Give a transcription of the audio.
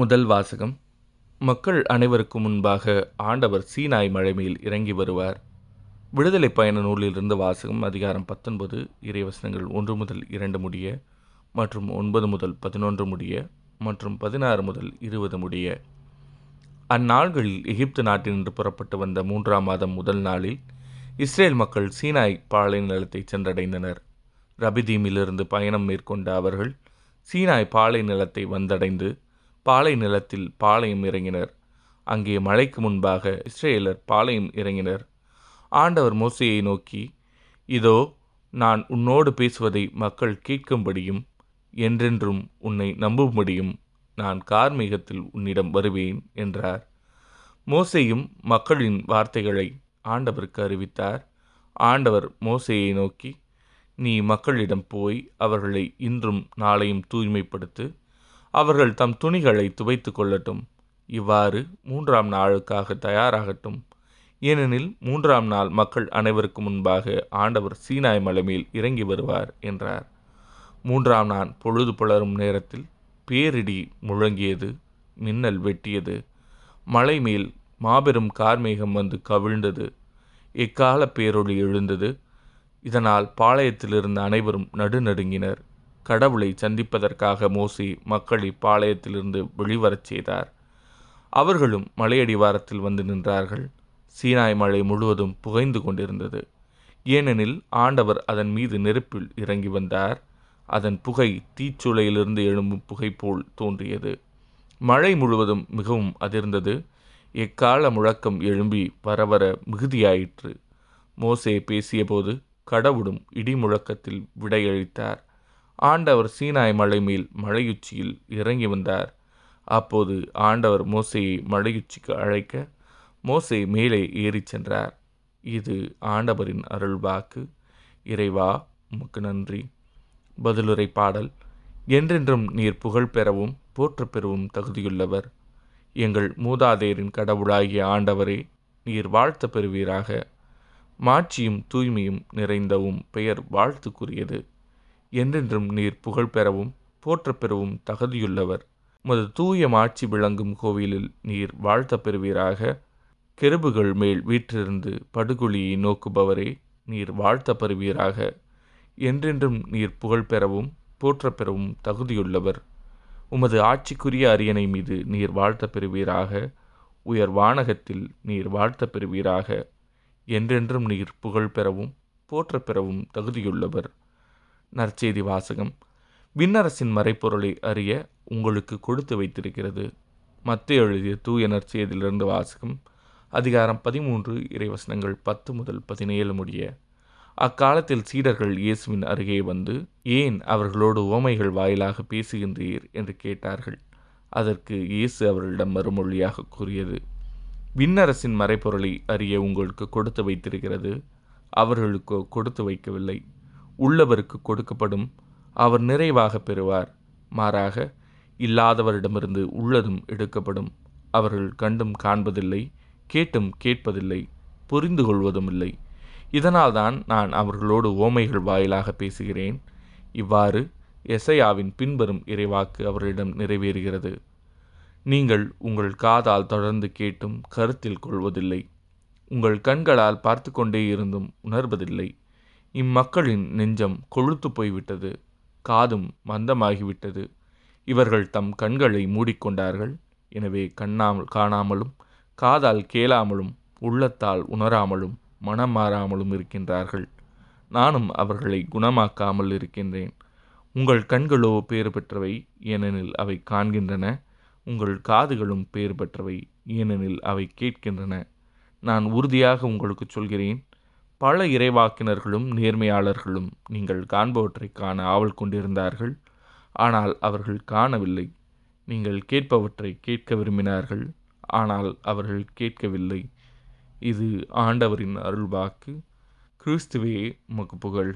முதல் வாசகம். மக்கள் அனைவருக்கும் முன்பாக ஆண்டவர் சீனாய் மழைமையில் இறங்கி வருவார். விடுதலை பயண நூலிலிருந்து வாசகம் அதிகாரம் பத்தொன்பது இறைவசனங்கள் ஒன்று முதல் இரண்டு முடிய மற்றும் ஒன்பது முதல் பதினொன்று முடிய மற்றும் பதினாறு முதல் இருபது முடிய. அந்நாள்களில் எகிப்து நாட்டினின்று புறப்பட்டு வந்த மூன்றாம் மாதம் முதல் நாளில் இஸ்ரேல் மக்கள் சீனாய் பாலை நிலத்தை சென்றடைந்தனர். ரபிதீமிலிருந்து பயணம் மேற்கொண்ட அவர்கள் சீனாய் பாலை நிலத்தை வந்தடைந்து பாலை நிலத்தில் பாளையம் இறங்கினர். அங்கே மழைக்கு முன்பாக இஸ்ரேலர் பாளையம் இறங்கினர். ஆண்டவர் மோசையை நோக்கி இதோ நான் உன்னோடு பேசுவதை மக்கள் கேட்கும்படியும் என்றென்றும் உன்னை நம்பும்படியும் நான் கார்மேகத்தில் உன்னிடம் வருவேன் என்றார். மோசையும் மக்களின் வார்த்தைகளை ஆண்டவருக்கு அறிவித்தார். ஆண்டவர் மோசையை நோக்கி நீ மக்களிடம் போய் அவர்களை இன்றும் நாளையும் தூய்மைப்படுத்து அவர்கள் தம் துணிகளை துவைத்து கொள்ளட்டும். இவ்வாறு மூன்றாம் நாளுக்காக தயாராகட்டும். ஏனெனில் மூன்றாம் நாள் மக்கள் அனைவருக்கும் முன்பாக ஆண்டவர் சீனாய் மலை மேல் இறங்கி வருவார் என்றார். மூன்றாம் நாள் பொழுது புலரும் நேரத்தில் பேரிடி முழங்கியது மின்னல் வெட்டியது. மலை மேல் மாபெரும் கார்மேகம் வந்து கவிழ்ந்தது. எக்கால பேரொளி எழுந்தது. இதனால் பாளையத்திலிருந்த அனைவரும் நடுநடுங்கினர். கடவுளை சந்திப்பதற்காக மோசி மக்களை பாளையத்திலிருந்து வெளிவரச் செய்தார். அவர்களும் மலையடிவாரத்தில் வந்து நின்றார்கள். சீனாய் மலை முழுவதும் புகைந்து கொண்டிருந்தது. ஏனெனில் ஆண்டவர் அதன் மீது நெருப்பில் இறங்கி வந்தார். அதன் புகை தீச்சுளையிலிருந்து எழும்பும் புகை போல் தோன்றியது. மழை முழுவதும் மிகவும் அதிர்ந்தது. எக்கால முழக்கம் எழும்பி வரவர மிகுதியாயிற்று. மோசே பேசியபோது கடவுளும் இடி முழக்கத்தில் விடையளித்தார். ஆண்டவர் சீனாய் மலை மேல் மலையுச்சியில் இறங்கி வந்தார். அப்போது ஆண்டவர் மோசையை மலையுச்சிக்கு அழைக்க மோசை மேலே ஏறிச் சென்றார். இது ஆண்டவரின் அருள்வாக்கு. இறைவா உமக்கு நன்றி. பதிலுரை பாடல். என்றென்றும் நீர் புகழ் பெறவும் போற்ற பெறவும் தகுதியுள்ளவர். எங்கள் மூதாதையரின் கடவுளாகிய ஆண்டவரே நீர் வாழ்த்த பெறுவீராக. மாட்சியும் தூய்மையும் நிறைந்தவும் பெயர் வாழ்த்துக்குரியது. என்றென்றும் நீர் புகழ் பெறவும் போற்ற பெறவும் தகுதியுள்ளவர். உமது தூய மாட்சி விளங்கும் கோவிலில் நீர் வாழ்த்த பெறுவீராக. கெருபுகள் மேல் வீற்றிருந்து படுகொலியை நோக்குபவரே நீர் வாழ்த்த பெறுவீராக. என்றென்றும் நீர் புகழ் பெறவும் போற்ற பெறவும் தகுதியுள்ளவர். உமது ஆட்சிக்குரிய அரியணை மீது நீர் வாழ்த்த பெறுவீராக. உயர் வானகத்தில் நீர் வாழ்த்த பெறுவீராக. என்றென்றும் நீர் புகழ் பெறவும் போற்ற பெறவும் தகுதியுள்ளவர். நற்செய்தி வாசகம். விண்ணரசின் மறைப்பொருளை அறிய உங்களுக்கு கொடுத்து வைத்திருக்கிறது. மத்திய எழுதிய தூய நற்செய்தியிலிருந்து வாசகம் அதிகாரம் பதிமூன்று இறைவசனங்கள் பத்து முதல் பதினேழு முடிய. அக்காலத்தில் சீடர்கள் இயேசுவின் அருகே வந்து ஏன் அவர்களோடு ஓமைகள் வாயிலாக பேசுகின்றீர்? என்று கேட்டார்கள். அதற்கு இயேசு அவர்களிடம் மறுமொழியாக கூறியது விண்ணரசின் மறைப்பொருளை அறிய உங்களுக்கு கொடுத்து வைத்திருக்கிறது. அவர்களுக்கு கொடுத்து வைக்கவில்லை. உள்ளவருக்கு கொடுக்கப்படும் அவர் நிறைவாக பெறுவார். மாறாக இல்லாதவரிடமிருந்து உள்ளதும் எடுக்கப்படும். அவர்கள் கண்டும் காண்பதில்லை கேட்டும் கேட்பதில்லை புரிந்து கொள்வதும் இல்லை. இதனால்தான் நான் அவர்களோடு ஓமைகள் வாயிலாக பேசுகிறேன். இவ்வாறு எசையாவின் பின்வரும் இறைவாக்கு அவரிடம் நிறைவேறுகிறது. நீங்கள் உங்கள் காதால் தொடர்ந்து கேட்டும் கருத்தில் கொள்வதில்லை. உங்கள் கண்களால் பார்த்து கொண்டே இருந்தும் உணர்வதில்லை. இம்மக்களின் நெஞ்சம் கொழுத்து போய்விட்டது காதும் மந்தமாகிவிட்டது. இவர்கள் தம் கண்களை மூடிக்கொண்டார்கள். எனவே கண்ணாமல் காணாமலும் காதால் கேளாமலும் உள்ளத்தால் உணராமலும் மனம் மாறாமலும் இருக்கின்றார்கள். நானும் அவர்களை குணமாக்காமல் இருக்கின்றேன். உங்கள் கண்களோ பேறு பெற்றவை ஏனெனில் அவை காண்கின்றன. உங்கள் காதுகளும் பேறு பெற்றவை ஏனெனில் அவை கேட்கின்றன. நான் உறுதியாக உங்களுக்கு சொல்கிறேன் பல இறைவாக்கினர்களும் நேர்மையாளர்களும் நீங்கள் காண்பவற்றை காண ஆவல் கொண்டிருந்தார்கள். ஆனால் அவர்கள் காணவில்லை. நீங்கள் கேட்பவற்றை கேட்க விரும்பினார்கள். ஆனால் அவர்கள் கேட்கவில்லை. இது ஆண்டவரின் அருள்வாக்கு. கிறிஸ்துவே உமக்கு புகழ்